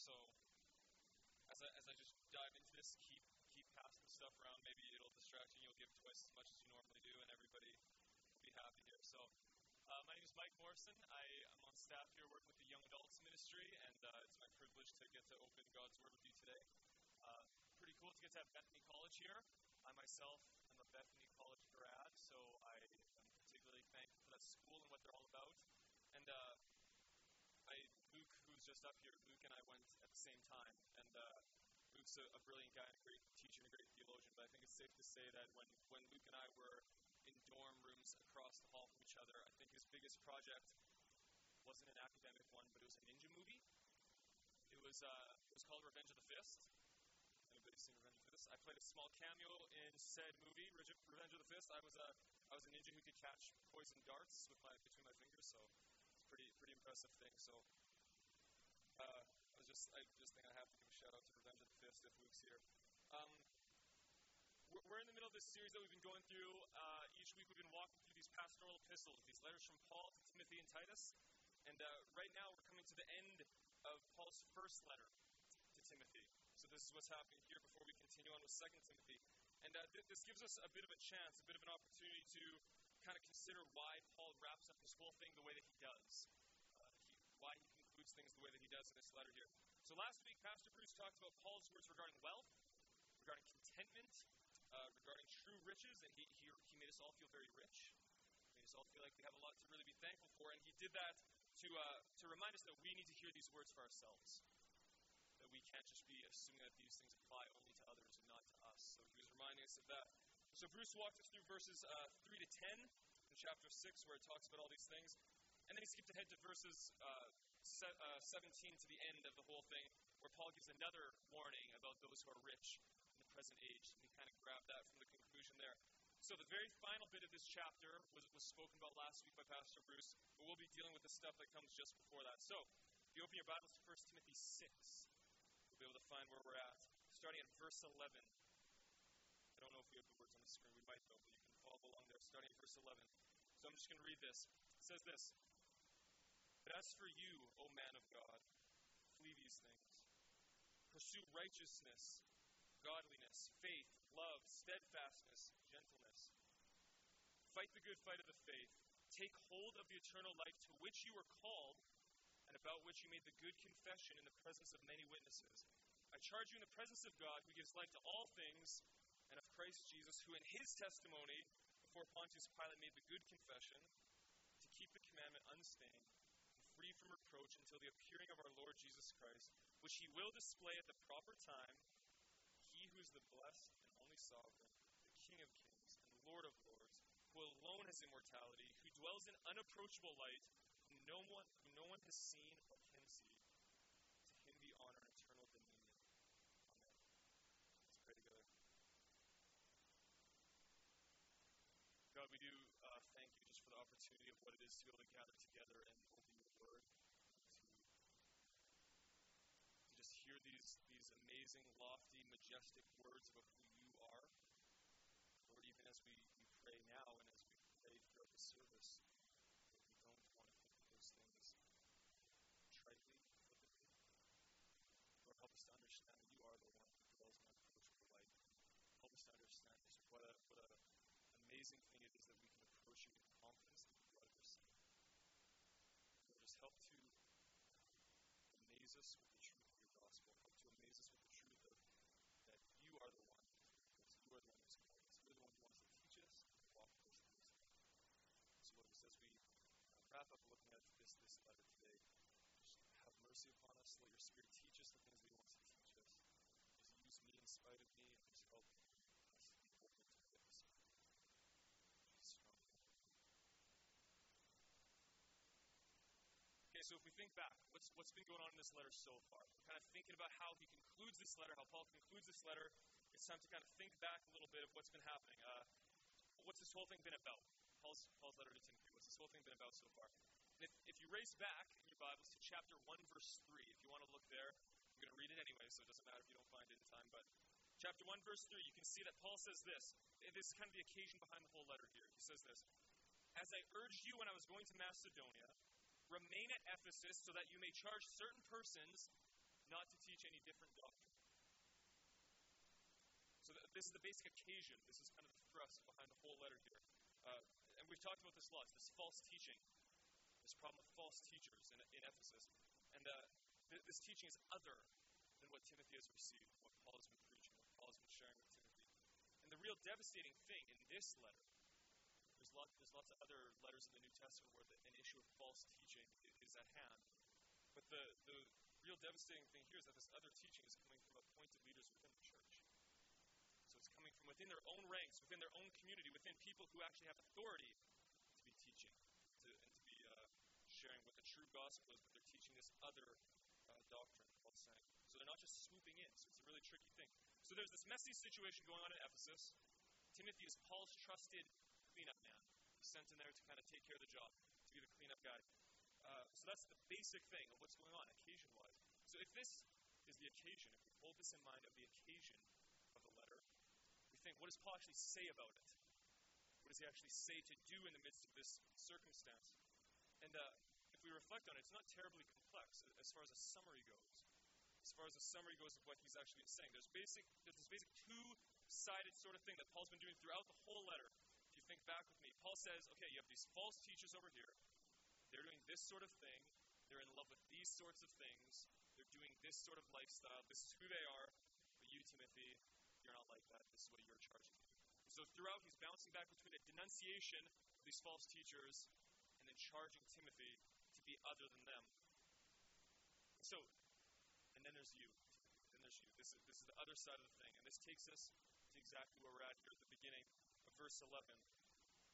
so as I, as I just dive into this, keep keep passing stuff around. Maybe it'll distract you. and You'll give twice as much as you normally do, and everybody will be happy here. So, uh, my name is Mike Morrison. I am on staff here working with the Young Adults Ministry, and uh, it's my privilege to get to open God's Word with you today. Uh, pretty cool to get to have Bethany College here. I myself am a Bethany College grad, so I am particularly thankful for that school and what they're all about. And uh, just up here, Luke and I went at the same time, and uh, Luke's a, a brilliant guy, a great teacher, and a great theologian. But I think it's safe to say that when when Luke and I were in dorm rooms across the hall from each other, I think his biggest project wasn't an academic one, but it was a ninja movie. It was uh, it was called Revenge of the Fist. Anybody seen Revenge of the Fist? I played a small cameo in said movie, Revenge of the Fist. I was a I was a ninja who could catch poison darts with my between my fingers, so it's pretty pretty impressive thing. So uh, I was just I just think I have to give a shout out to Revenge of the Fist if Luke's here. Um, we're, we're in the middle of this series that we've been going through. Uh, each week we've been walking through these pastoral epistles, these letters from Paul to Timothy and Titus. And uh, right now we're coming to the end of Paul's first letter to Timothy. So this is what's happening here before we continue on with Second Timothy. And uh, th- this gives us a bit of a chance, a bit of an opportunity to kind of consider why Paul wraps up this whole thing the way that he does. Things the way that he does in this letter here. So last week, Pastor Bruce talked about Paul's words regarding wealth, regarding contentment, uh, regarding true riches, and he, he, he made us all feel very rich. He made us all feel like we have a lot to really be thankful for, and he did that to, uh, to remind us that we need to hear these words for ourselves. That we can't just be assuming that these things apply only to others and not to us. So he was reminding us of that. So Bruce walked us through verses uh, 3 to 10 in chapter 6, where it talks about all these things. And then he skipped ahead to verses uh, uh, 17 to the end of the whole thing, where Paul gives another warning about those who are rich in the present age. And we kind of grab that from the conclusion there. So the very final bit of this chapter was, was spoken about last week by Pastor Bruce, but we'll be dealing with the stuff that comes just before that. So if you open your Bibles to 1 Timothy 6, you'll be able to find where we're at, starting at verse 11. I don't know if we have the words on the screen. We might, though, but you can follow along there, starting at verse 11. So I'm just going to read this. It says this As for you, O man of God, flee these things. Pursue righteousness godliness, faith, love, steadfastness, gentleness. Fight the good fight of the faith. Take hold of the eternal life to which you were called and about which you made the good confession in the presence of many witnesses. I charge you in the presence of God, who gives life to all things, and of Christ Jesus, who in his testimony before Pontius Pilate made the good confession to keep the commandment unstained from until the appearing of our Lord Jesus Christ, which he will display at the proper time he who is the blessed and only sovereign, the King of kings and Lord of lords, who alone has immortality, who dwells in unapproachable light, whom no one, who no one has seen or can see. To him be honor and eternal dominion. Amen. Let's pray together. God, we do uh, thank you just for the opportunity of what it is to be able to gather together and open your word just hear these, amazing, lofty, majestic words about who you are. Lord, even as we, we pray now and as we pray throughout the service, we don't want to think of those things tritely, flippantly. Lord, help us to understand that you are the one who dwells in unapproachable light. Help us to understand just what a what a amazing thing it is that we can approach you with confidence through the blood of your Son. Lord, just help to amaze us with the truth of your gospel. Help to amaze us with the truth of that you are the one, because you are the one who's called us. You're the one who wants to teach us and walk with us through this. So, Lord, just as we uh, wrap up looking at this this letter today, just have mercy upon us. Let your Spirit teach us the things that He wants to teach us. Just use me in spite of me, and just help us be open to this. Strong. Okay, so if we think back, what's, what's been going on in this letter so far? We're kind of thinking about how he concludes this letter, how Paul concludes this letter. It's time to kind of think back a little bit of what's been happening. Uh, what's this whole thing been about? Paul's, Paul's letter to Timothy. What's this whole thing been about so far? And if, if you race back in your Bibles to chapter 1, verse 3, if you want to look there, I'm going to read it anyway, so it doesn't matter if you don't find it in time. But chapter 1, verse 3, you can see that Paul says this. This is kind of the occasion behind the whole letter here. He says this As I urged you when I was going to Macedonia, Remain at Ephesus so that you may charge certain persons not to teach any different doctrine. This is the basic occasion. This is kind of the thrust behind the whole letter here. Uh, and we've talked about this lots, this false teaching, this problem of false teachers in, in Ephesus. And uh, th- this teaching is other than what Timothy has received, what Paul has been preaching, what Paul has been sharing with Timothy. And the real devastating thing in this letter, there's, lot, there's lots of other letters in the New Testament where the, an issue of false teaching is at hand. But the, the real devastating thing here is that this other teaching is coming from appointed leaders within the church. From within their own ranks, within their own community, within people who actually have authority to be teaching to, and to be uh, sharing what the true gospel is, but they're teaching this other uh, doctrine, Paul's saying. So they're not just swooping in. So it's a really tricky thing. So there's this messy situation going on in Ephesus. Timothy is Paul's trusted cleanup man. He's sent in there to kind of take care of the job, to be the cleanup guy. Uh, so that's the basic thing of what's going on occasion wise. So if this is the occasion, if we hold this in mind of the occasion of the letter, we think, what does Paul actually say about it? What does he actually say to do in the midst of this circumstance? And uh, if we reflect on it, it's not terribly complex as far as a summary goes. As far as a summary goes of what he's actually saying, there's basic there's this basic two-sided sort of thing that Paul's been doing throughout the whole letter. If you think back with me, Paul says, okay, you have these false teachers over here. They're doing this sort of thing. They're in love with these sorts of things. They're doing this sort of lifestyle. This is who they are. But you, Timothy, you're not like that. This is what you're charged to. So throughout, he's bouncing back between a denunciation of these false teachers and then charging Timothy to be other than them. So, and then there's you. Then there's you. This is, this is the other side of the thing. And this takes us to exactly where we're at here at the beginning of verse 11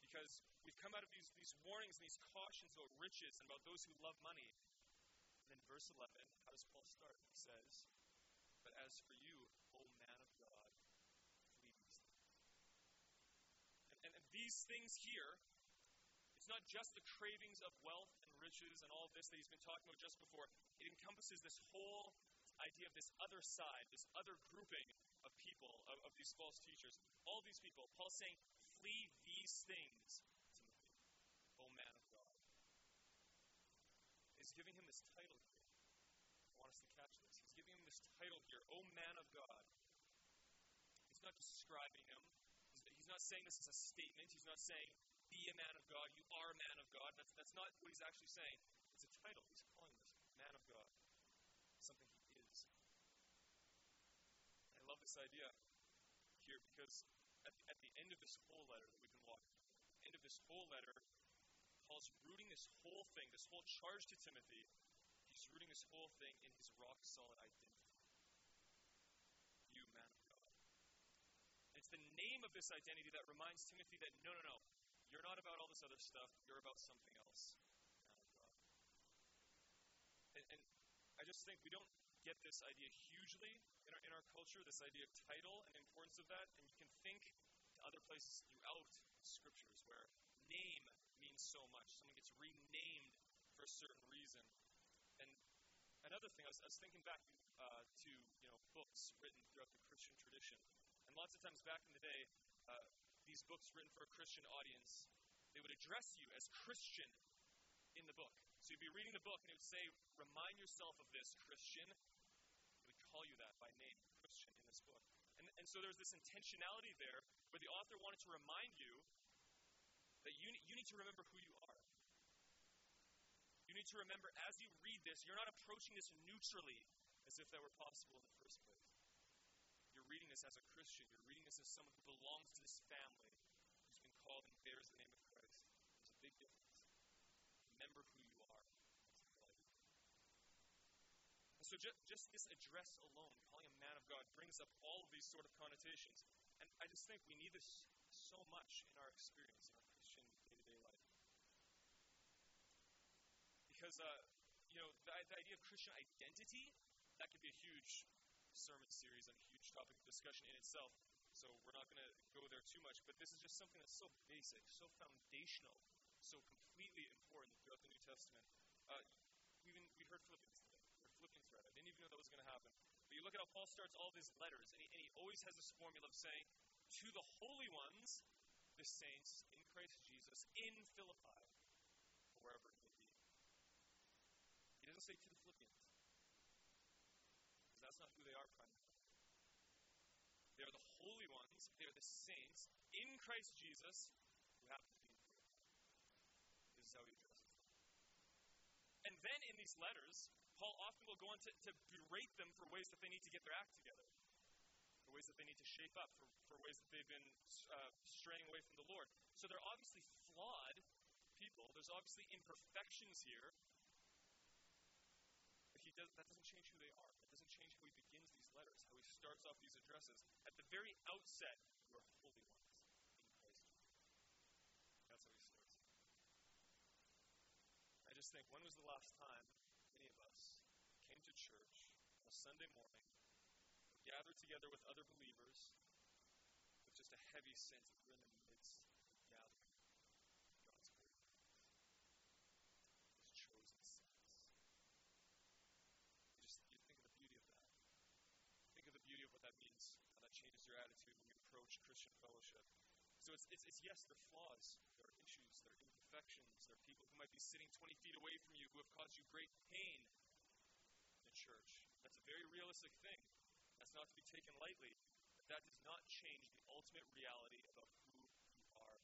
because we've come out of these, these warnings and these cautions about riches and about those who love money. And then verse 11, how does Paul start? He says, But as for you, O man of God, flee these things. And, and, and these things here, it's not just the cravings of wealth and riches and all of this that he's been talking about just before. It encompasses this whole idea of this other side, this other grouping of people, of, of these false teachers. All these people. Paul's saying, flee these things, Timothy, O man of God. He's giving him this title here. I want us to catch this. He's giving him this title here, O man of God. He's not describing him. He's, not saying this as a statement. He's not saying, be a man of God, you are a man of God. That's, that's not what he's actually saying. It's a title. He's calling this man of God. Something he is. I love this idea here because at the, at the end of this whole letter that we've been walking, end of this whole letter, Paul's rooting this whole thing, this whole charge to Timothy, he's rooting this whole thing in his rock solid identity. You, man of God. And it's the name of this identity that reminds Timothy that no, no, no, you're not about all this other stuff, you're about something else, And, and I just think we don't get this idea hugely in our, in our culture, this idea of title and importance of that. And you can think to other places throughout scriptures where name means so much. Someone gets renamed for a certain reason. Another thing, I was, I was thinking back uh, to you know books written throughout the Christian tradition, and lots of times back in the day, uh, these books written for a Christian audience, they would address you as Christian in the book. So you'd be reading the book and it would say, "Remind yourself of this, Christian." call you that by name, Christian, in this book. And, and so there's this intentionality there where the author wanted to remind you that you, you need to remember who. You need to remember as you read this, you're not approaching this neutrally as if that were possible in the first place. You're reading this as a Christian. You're reading this as someone who belongs to this family, who's been called and bears the name of Christ. There's a big difference. Remember who you are. And So just, just this address alone, calling a man of God, brings up all of these sort of connotations. And I just think we need this so much in our experience, in our Christian day-to-day life. Because, uh, you know, the, the idea of Christian identity, that could be a huge sermon series and a huge topic of discussion in itself. So we're not going to go there too much. But this is just something that's so basic, so foundational, so completely important throughout the New Testament. Uh, we even we heard Philippians Philippians read. I didn't even know that was going to happen. But you look at how Paul starts all of his letters, and he, and he always has this formula of saying, To the holy ones, the saints in Christ Jesus, in Philippi, doesn't say to the Philippians. That's not who they are primarily. They are the holy ones, they are the saints in Christ Jesus who to be. This is how he addresses them. And then in these letters, Paul often will go on to, to berate them for ways that they need to get their act together, for ways that they need to shape up, for, for ways that they've been uh, straying away from the Lord. So they're obviously flawed people. There's obviously imperfections here. Does, that doesn't change who they are. That doesn't change how he begins these letters, how he starts off these addresses. At the very outset, you are holy ones in Christ That's how he starts. I just think, when was the last time any of us came to church on a Sunday morning, gathered together with other believers, with just a heavy sense that we're in the midst of gathering God's holy His chosen saints. You just you think of the beauty of that. Think of the beauty of what that means, how that changes your attitude when you approach Christian fellowship. So it's, it's, it's yes, there are flaws, there are issues, there are imperfections, there are people who might be sitting 20 feet away from you who have caused you great pain in church. That's a very realistic thing. That's not to be taken lightly. But that does not change the ultimate reality about who you are.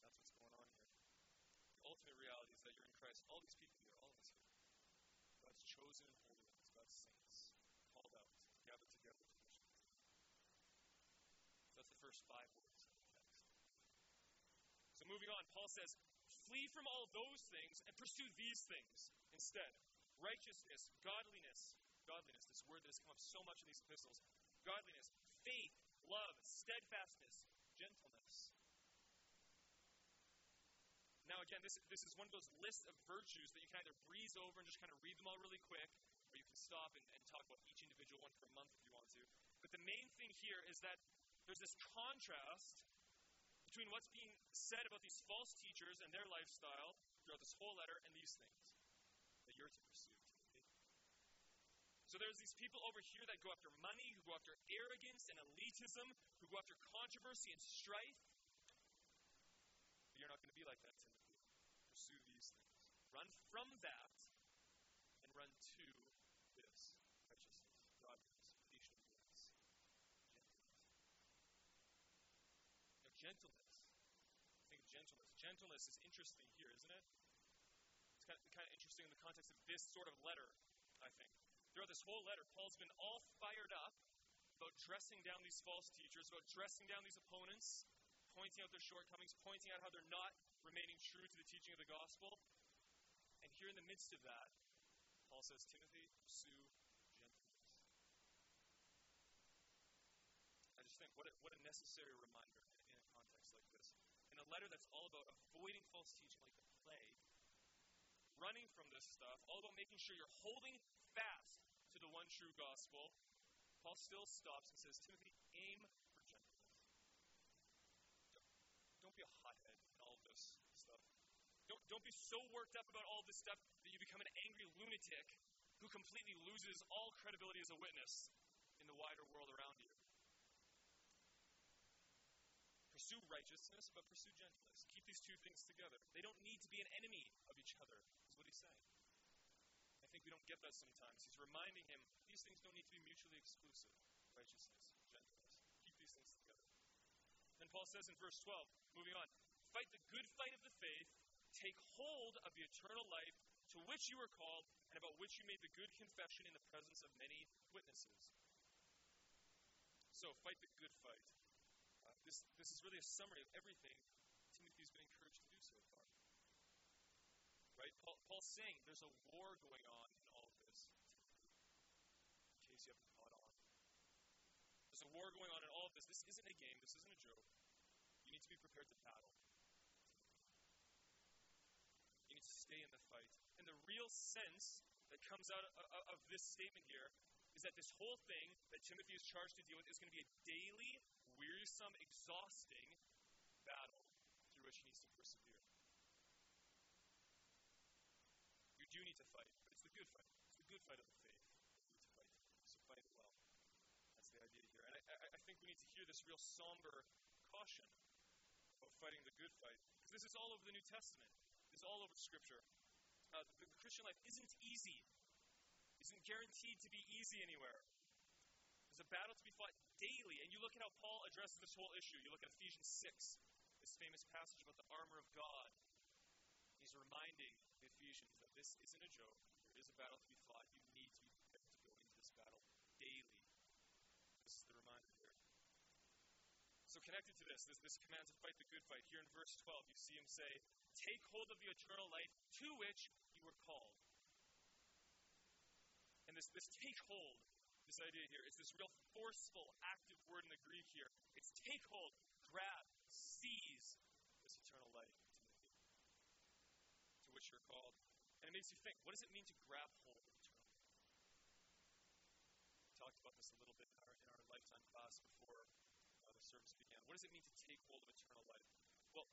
That's what's going on here. The ultimate reality is that you're in Christ. All these people here, all of us here, God's chosen and holy ones, God's saints, called out, gathered together that's the first five words of the text. So moving on, Paul says, Flee from all those things and pursue these things instead righteousness, godliness, godliness, this word that has come up so much in these epistles, godliness, faith, love, steadfastness, gentleness. Now, again, this, this is one of those lists of virtues that you can either breeze over and just kind of read them all really quick, stop and, and talk about each individual one for a month if you want to. But the main thing here is that there's this contrast between what's being said about these false teachers and their lifestyle throughout this whole letter and these things that you're to pursue. So there's these people over here that go after money, who go after arrogance and elitism, who go after controversy and strife. But you're not going to be like that, Timothy. Pursue these things. Run from that and run to this righteousness, godliness, patience, gentleness. Now, gentleness. Think of gentleness. Gentleness is interesting here, isn't it? It's kind of, kind of interesting in the context of this sort of letter, I think. Throughout this whole letter, Paul's been all fired up about dressing down these false teachers, about dressing down these opponents, pointing out their shortcomings, pointing out how they're not remaining true to the teaching of the gospel. And here in the midst of that, Paul says, Timothy, pursue gentleness. I just think, what a, what a necessary reminder in a context like this. In a letter that's all about avoiding false teaching like the plague, running from this stuff, all about making sure you're holding fast to the one true gospel, Paul still stops and says, Timothy, aim for gentleness. Don't, don't be a hothead in all of this stuff. Don't, don't be so worked up about all this stuff that you become an angry lunatic who completely loses all credibility as a witness in the wider world around you. Pursue righteousness, but pursue gentleness. Keep these two things together. They don't need to be an enemy of each other, is what he's saying I think we don't get that sometimes. He's reminding him these things don't need to be mutually exclusive righteousness, gentleness. Keep these things together. Then Paul says in verse 12, moving on, fight the good fight of the faith, take hold of the eternal life to which you were called, and about which you made the good confession in the presence of many witnesses. So, fight the good fight. This, this is really a summary of everything Timothy's been encouraged to do so far. Right? Paul, Paul's saying there's a war going on in all of this. In case you haven't caught on. There's a war going on in all of this. This isn't a game, this isn't a joke. You need to be prepared to battle. You need to stay in the fight. And the real sense that comes out of, of this statement here is that this whole thing that Timothy is charged to deal with is going to be a daily, wearisome, exhausting battle through which he needs to persevere. You do need to fight, but it's the good fight. It's the good fight of the faith we need to fight. So fight it well. That's the idea here. And I, I, I think we need to hear this real somber caution about fighting the good fight. Because this is all over the New Testament. It's all over Scripture. Uh, the Christian life isn't easy. Isn't guaranteed to be easy anywhere. There's a battle to be fought daily. And you look at how Paul addresses this whole issue. You look at Ephesians 6, this famous passage about the armor of God. He's reminding the Ephesians that this isn't a joke. There is a battle to be fought. You need to be prepared to go into this battle daily. This is the reminder here. So connected to this, this, this command to fight the good fight, here in verse 12, you see him say, Take hold of the eternal life to which you were called. This, this take hold, this idea here, is this real forceful, active word in the Greek here. It's take hold, grab, seize this eternal life, to which you're called. And it makes you think, what does it mean to grab hold of eternal life? We talked about this a little bit in our, in our lifetime class before uh, the service began. What does it mean to take hold of eternal life? Well,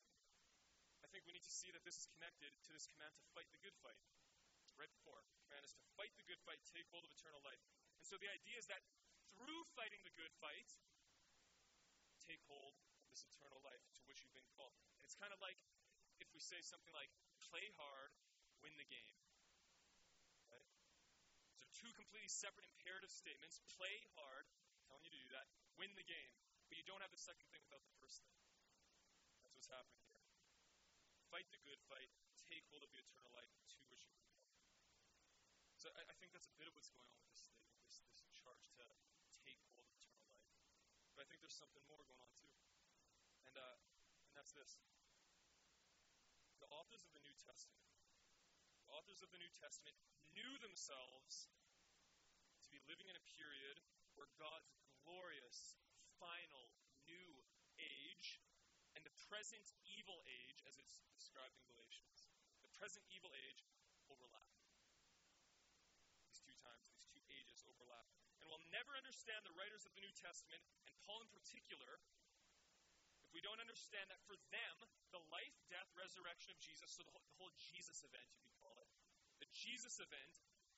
I think we need to see that this is connected to this command to fight the good fight right before. Command is to fight the good fight, take hold of eternal life. And so the idea is that through fighting the good fight, take hold of this eternal life to which you've been called. It's kind of like if we say something like, play hard, win the game. Right? So two completely separate imperative statements. Play hard, telling you to do that, win the game. But you don't have the second thing without the first thing. That's what's happening here. Fight the good fight, take hold of the eternal life to which you so I, I, think that's a bit of what's going on with this statement, this, this charge to take hold of eternal life. But I think there's something more going on too. And, uh, and that's this. The authors of the New Testament, the authors of the New Testament knew themselves to be living in a period where God's glorious, final, new age and the present evil age, as it's described in Galatians, the present evil age overlap times these two ages overlap. And we'll never understand the writers of the New Testament, and Paul in particular, if we don't understand that for them, the life, death, resurrection of Jesus, so the whole, the whole Jesus event, you could call it, the Jesus event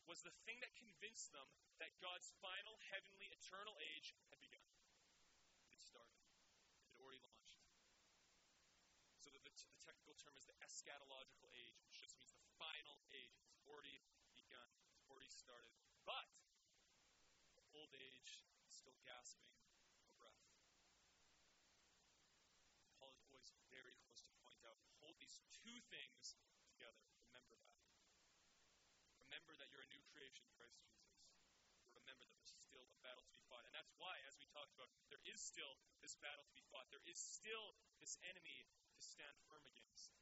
was the thing that convinced them that God's final heavenly eternal age had begun. It started. It had already launched. So the, the, the technical term is the eschatological age, which just means the final age. It's already begun, it's already started. But still gasping for breath. Paul is always very close to point out hold these two things together. Remember that. Remember that you're a new creation in Christ Jesus. Remember that there's still a battle to be fought. And that's why, as we talked about, there is still this battle to be fought. There is still this enemy to stand firm against.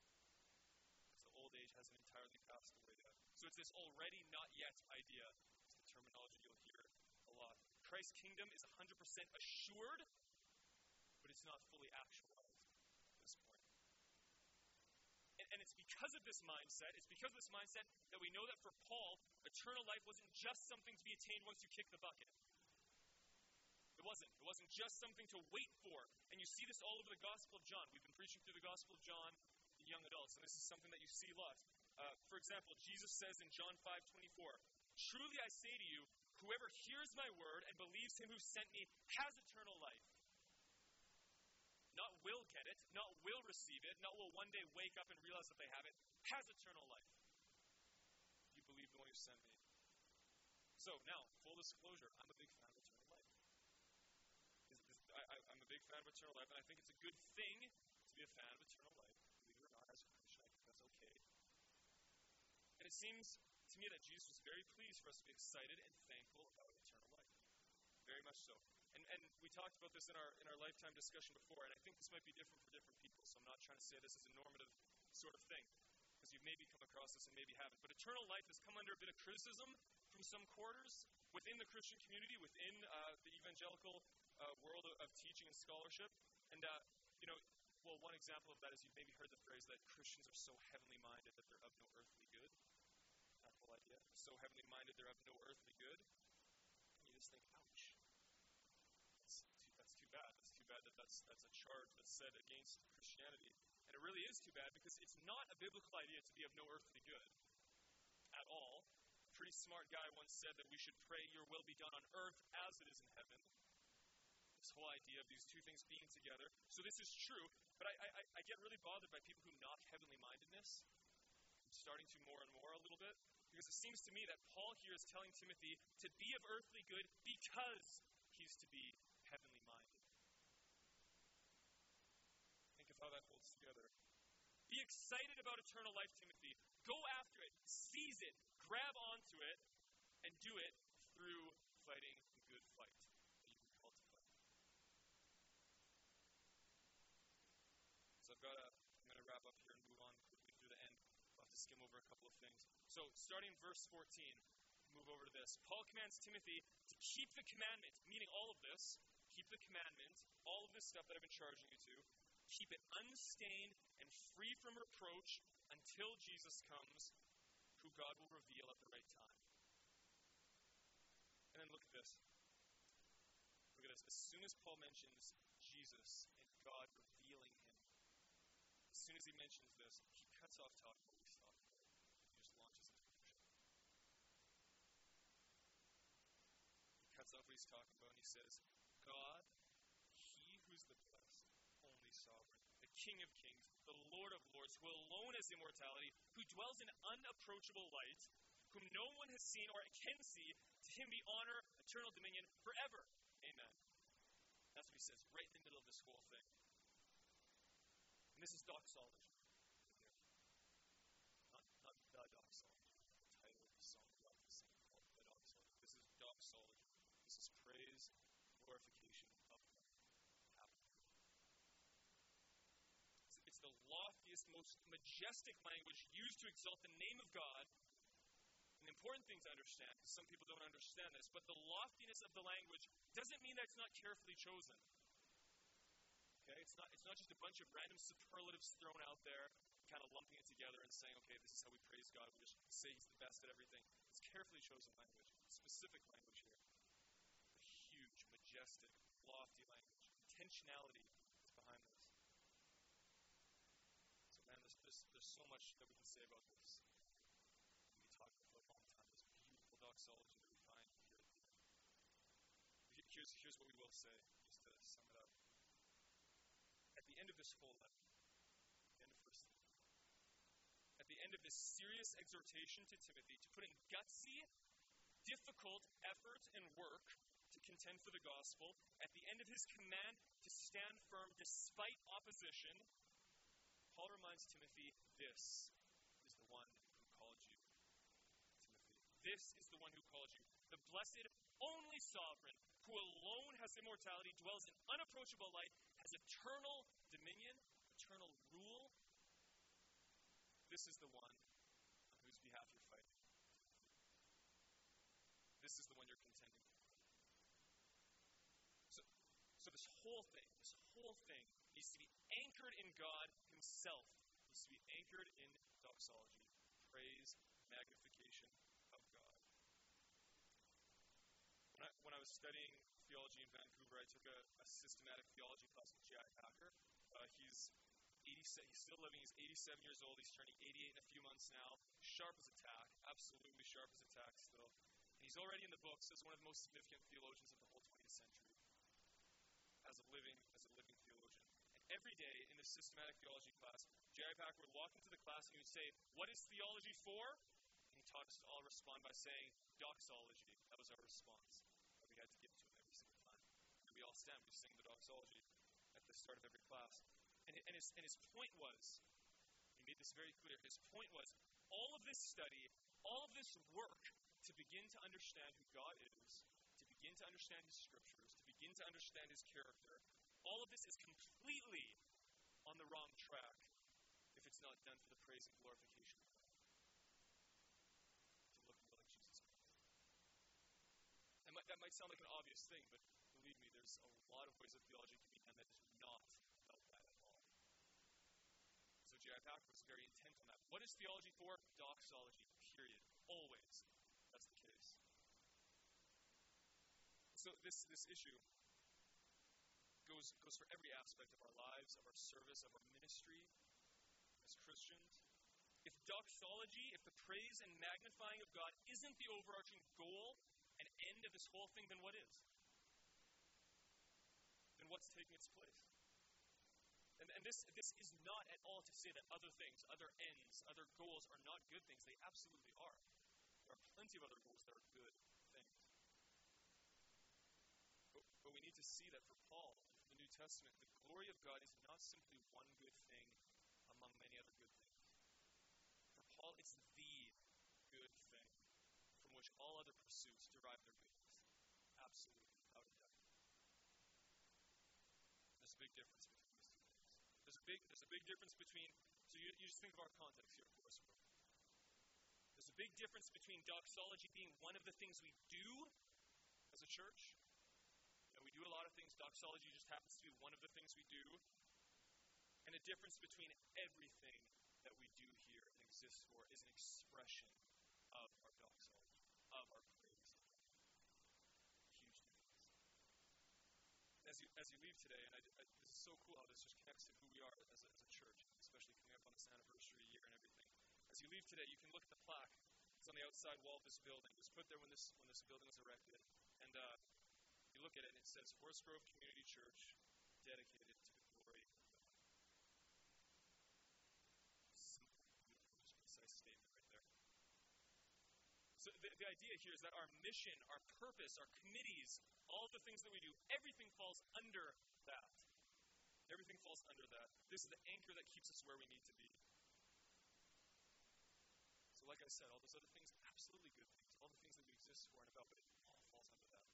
Because the old age hasn't entirely passed away yet. So it's this already not yet idea. It's the terminology you'll hear a lot. Christ's kingdom is 100% assured, but it's not fully actualized at this point. And, and it's because of this mindset, it's because of this mindset that we know that for Paul, eternal life wasn't just something to be attained once you kick the bucket. It wasn't. It wasn't just something to wait for. And you see this all over the Gospel of John. We've been preaching through the Gospel of John to young adults, and this is something that you see lots. Uh, for example, Jesus says in John 5:24, "Truly I say to you, whoever hears my word and believes him who sent me has eternal life." Not will get it, not will receive it, not will one day wake up and realize that they have it, has eternal life. You believe the one who sent me. So now, full disclosure, I'm a big fan of eternal life. I, am a big fan of eternal life, and I think it's a good thing to be a fan of eternal life. Believe it or not, as a Christian, I think that's okay. And it seems to me that Jesus was very pleased for us to be excited and thankful about eternal life. Very much so. And, and we talked about this in our, in our lifetime discussion before, and I think this might be different for different people, so I'm not trying to say this is a normative sort of thing, because you've maybe come across this and maybe haven't. But eternal life has come under a bit of criticism from some quarters within the Christian community, within uh, the evangelical uh, world of, of, teaching and scholarship. And, uh, you know, well, one example of that is you've maybe heard the phrase that Christians are so heavenly minded that they're of no earthly good. That whole idea. So heavenly minded, they're of no earthly good. You just think, ouch. That's too, that's too bad. That's too bad that that's, that's a charge that's said against Christianity. And it really is too bad because it's not a biblical idea to be of no earthly good at all. A pretty smart guy once said that we should pray, Your will be done on earth as it is in heaven this whole idea of these two things being together. So this is true, but I, I, I get really bothered by people who knock heavenly mindedness. Starting to more and more a little bit because it seems to me that Paul here is telling Timothy to be of earthly good because he's to be heavenly minded. Think of how that holds together. Be excited about eternal life, Timothy. Go after it, seize it, grab onto it, and do it through fighting the good fight that you've been. So I've got to, I'm going to wrap up here and move on quickly through the end. I'll have to skim over a couple of things. So starting verse 14, move over to this. Paul commands Timothy to keep the commandment, meaning all of this, keep the commandment, all of this stuff that I've been charging you to, keep it unstained and free from reproach until Jesus comes, who God will reveal at the right time. And then look at this. Look at this. As soon as Paul mentions Jesus and God revealing as soon as he mentions this, he cuts off talking he's talking. He just launches into worship. He cuts off what he's talking about and he says, God, he who's the blessed, only sovereign, the King of kings, the Lord of lords, who alone has immortality, who dwells in unapproachable light, whom no one has seen or can see, to him be honor, eternal dominion, forever. Amen. That's what he says right in the middle of this whole thing. And this is doxology. Not, not the doxology. The title of the song like to sing called the doxology. This is doxology. This is praise, glorification of God. It's, it's the loftiest, most majestic language used to exalt the name of God an important thing to understand, because some people don't understand this, but the loftiness of the language doesn't mean that it's not carefully chosen. It's not, it's not just a bunch of random superlatives thrown out there, kind of lumping it together and saying, okay, this is how we praise God. We just say He's the best at everything. It's carefully chosen language, specific language here. A huge, majestic, lofty language. Intentionality is behind this. So, man, there's, there's, there's so much that we can say about this doxology that we find here. Here's, here's what we will say, just to sum it up. At the end of this whole letter, end of verse at the end of this serious exhortation to Timothy to put in gutsy, difficult effort and work to contend for the gospel, at the end of his command to stand firm despite opposition, Paul reminds Timothy this is the one who called you. Timothy, this is the one who called you, the blessed, only sovereign, who alone has immortality, dwells in unapproachable light, has eternal dominion, eternal rule. This is the one on whose behalf you're fighting. This is the one you're contending with. So, so this whole thing, this whole thing needs to be anchored in God Himself. It needs to be anchored in doxology, praise, magnification, of God. when I was studying theology in Vancouver, I took a, a systematic theology class with J.I. Packer. Uh, he's 87, he's still living. He's 87 years old. He's turning 88 in a few months now. Sharp as a tack, absolutely sharp as a tack still. And he's already in the books as one of the most significant theologians of the whole 20th century, as a living as a living theologian. And every day in the systematic theology class, J.I. Packer would walk into the class and he would say, "What is theology for?" And he taught us to all respond by saying, "Doxology." That was our response had to give to him every single time. And we we sing the doxology at the start of every class. And, and, his, and his point was, he made this very clear, his point was, all of this study, all of this work to begin to understand who God is, to begin to understand his scriptures, to begin to understand his character, all of this is completely on the wrong track if it's not done for the praise and glorification of God. might, that might sound like an obvious thing, but believe me, there's a lot of ways that theology can be done that is not about that at all. So J.I. Packer was very intent on that. What is theology for? Doxology, period. Always. That's the case. So this, this issue goes, goes for every aspect of our lives, of our service, of our ministry as Christians. If doxology, if the praise and magnifying of God isn't the overarching goal and end of this whole thing, then what is? Then what's taking its place? And And, and this, this is not at all to say that other things, other ends, other goals are not good things. They absolutely are. There are plenty of other goals that are good things. But, but we need to see that for Paul, the New Testament, the glory of God is not simply one good thing among many other good things. For Paul, it's the good thing from which all other pursuits derive their goodness. Absolutely, without a doubt. There's a big difference between these two things. There's a big, there's a big difference between, so you, you just think of our context here, of course. There's a big difference between doxology being one of the things we do as a church. Know, we do a lot of things. Doxology just happens to be one of the things we do. And a difference between everything that we do here and exist for is an expression of our doxology, of our praise. Huge difference. As you, as you leave today, and I, I, this is so cool how this just connects to who we are as a, as a church, especially coming up on this anniversary year and everything. As you leave today, you can look at the plaque. It's on the outside wall of this building. It was put there when this when this building was erected, and uh, you look at it and it says Forest Grove Community Church, dedicated to the glory of God. Simple, just concise statement right there. So the, the idea here is that our mission, our purpose, our committees, all the things that we do, everything falls under that. Everything falls under that. This is the anchor that keeps us where we need to be. So, like I said, all those other things, absolutely good things, all the things that we exist for and about, but it all falls under that.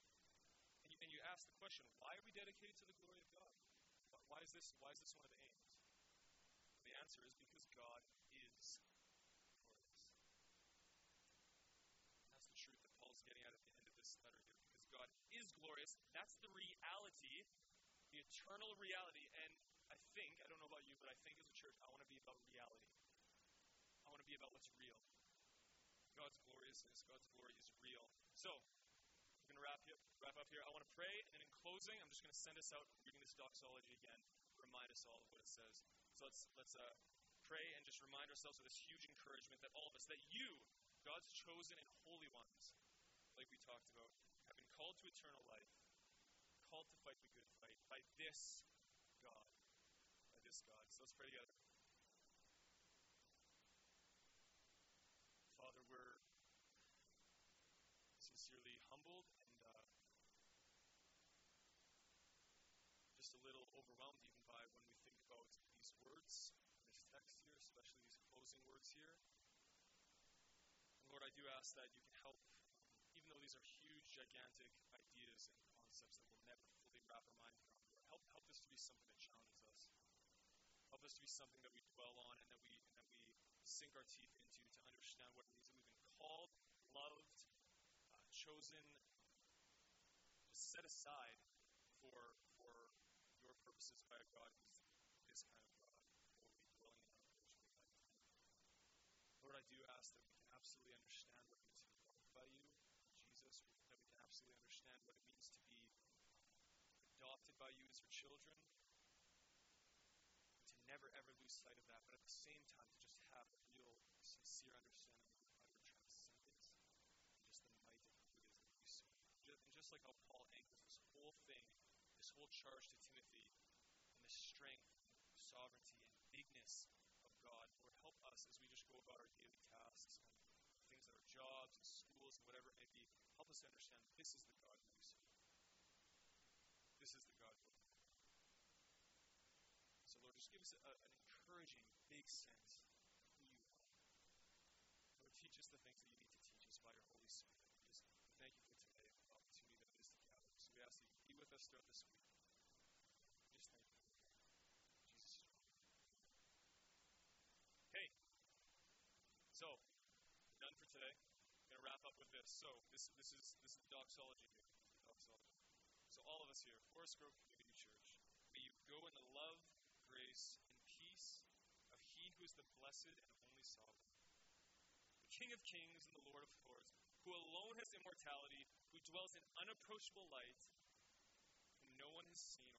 And you, and you ask the question, why are we dedicated to the glory of God? Why is this? Why is this one of the aims? The answer is because God is glorious. That's the truth that Paul's getting at at the end of this letter here. Because God is. That's the reality, the eternal reality. And I think, I don't know about you, but I think as a church, I want to be about reality. I want to be about what's real. God's gloriousness, God's glory is real. So, we're going to wrap, here, wrap up here. I want to pray, and then in closing, I'm just going to send us out reading this doxology again, remind us all of what it says. So let's let's uh, pray and just remind ourselves of this huge encouragement that all of us, that you, God's chosen and holy ones, like we talked about, called to eternal life, called to fight the good fight by this God, by this God. So let's pray together. Father, we're sincerely humbled and uh, just a little overwhelmed even by when we think about these words, this text here, especially these closing words here. And Lord, I do ask that you can help, even though these are gigantic ideas and concepts that we'll never fully wrap our minds around, Lord, help help this to be something that challenges us. Help this to be something that we dwell on and that we and that we sink our teeth into to understand what it means that we've been called, loved, uh, chosen, just set aside for for your purposes by a God who's this kind of God, holy, dwelling in light. Lord, I do ask that we can absolutely understand what it means to be loved by you, Jesus, we absolutely understand what it means to be adopted by you as your children, to never ever lose sight of that, but at the same time to just have a real, sincere understanding of your utter transcendence and just the might of who it is that you serve. And just like how Paul anchors this whole thing, this whole charge to Timothy, in the strength, and sovereignty, and bigness of God, Lord, help us as we just go about our daily tasks and things that are jobs and schools and whatever it may be. Help us to understand this is the God who we serve. This is the God who so, Lord, just give us a, an encouraging, big sense of who you are. Lord, teach us the things that you need to teach us by your Holy Spirit. Just thank you for today, for the opportunity that it is to gather. So we ask that you be with us throughout this week. Just thank you. Okay. So, done for today. I'm going to wrap up with this. So, this, this, is, this is the doxology here. Doxology. So, all of us here, Forest Grove Community Church, may you go in the love grace and peace of He who is the blessed and only sovereign, the King of kings and the Lord of lords, who alone has immortality, who dwells in unapproachable light, whom no one has seen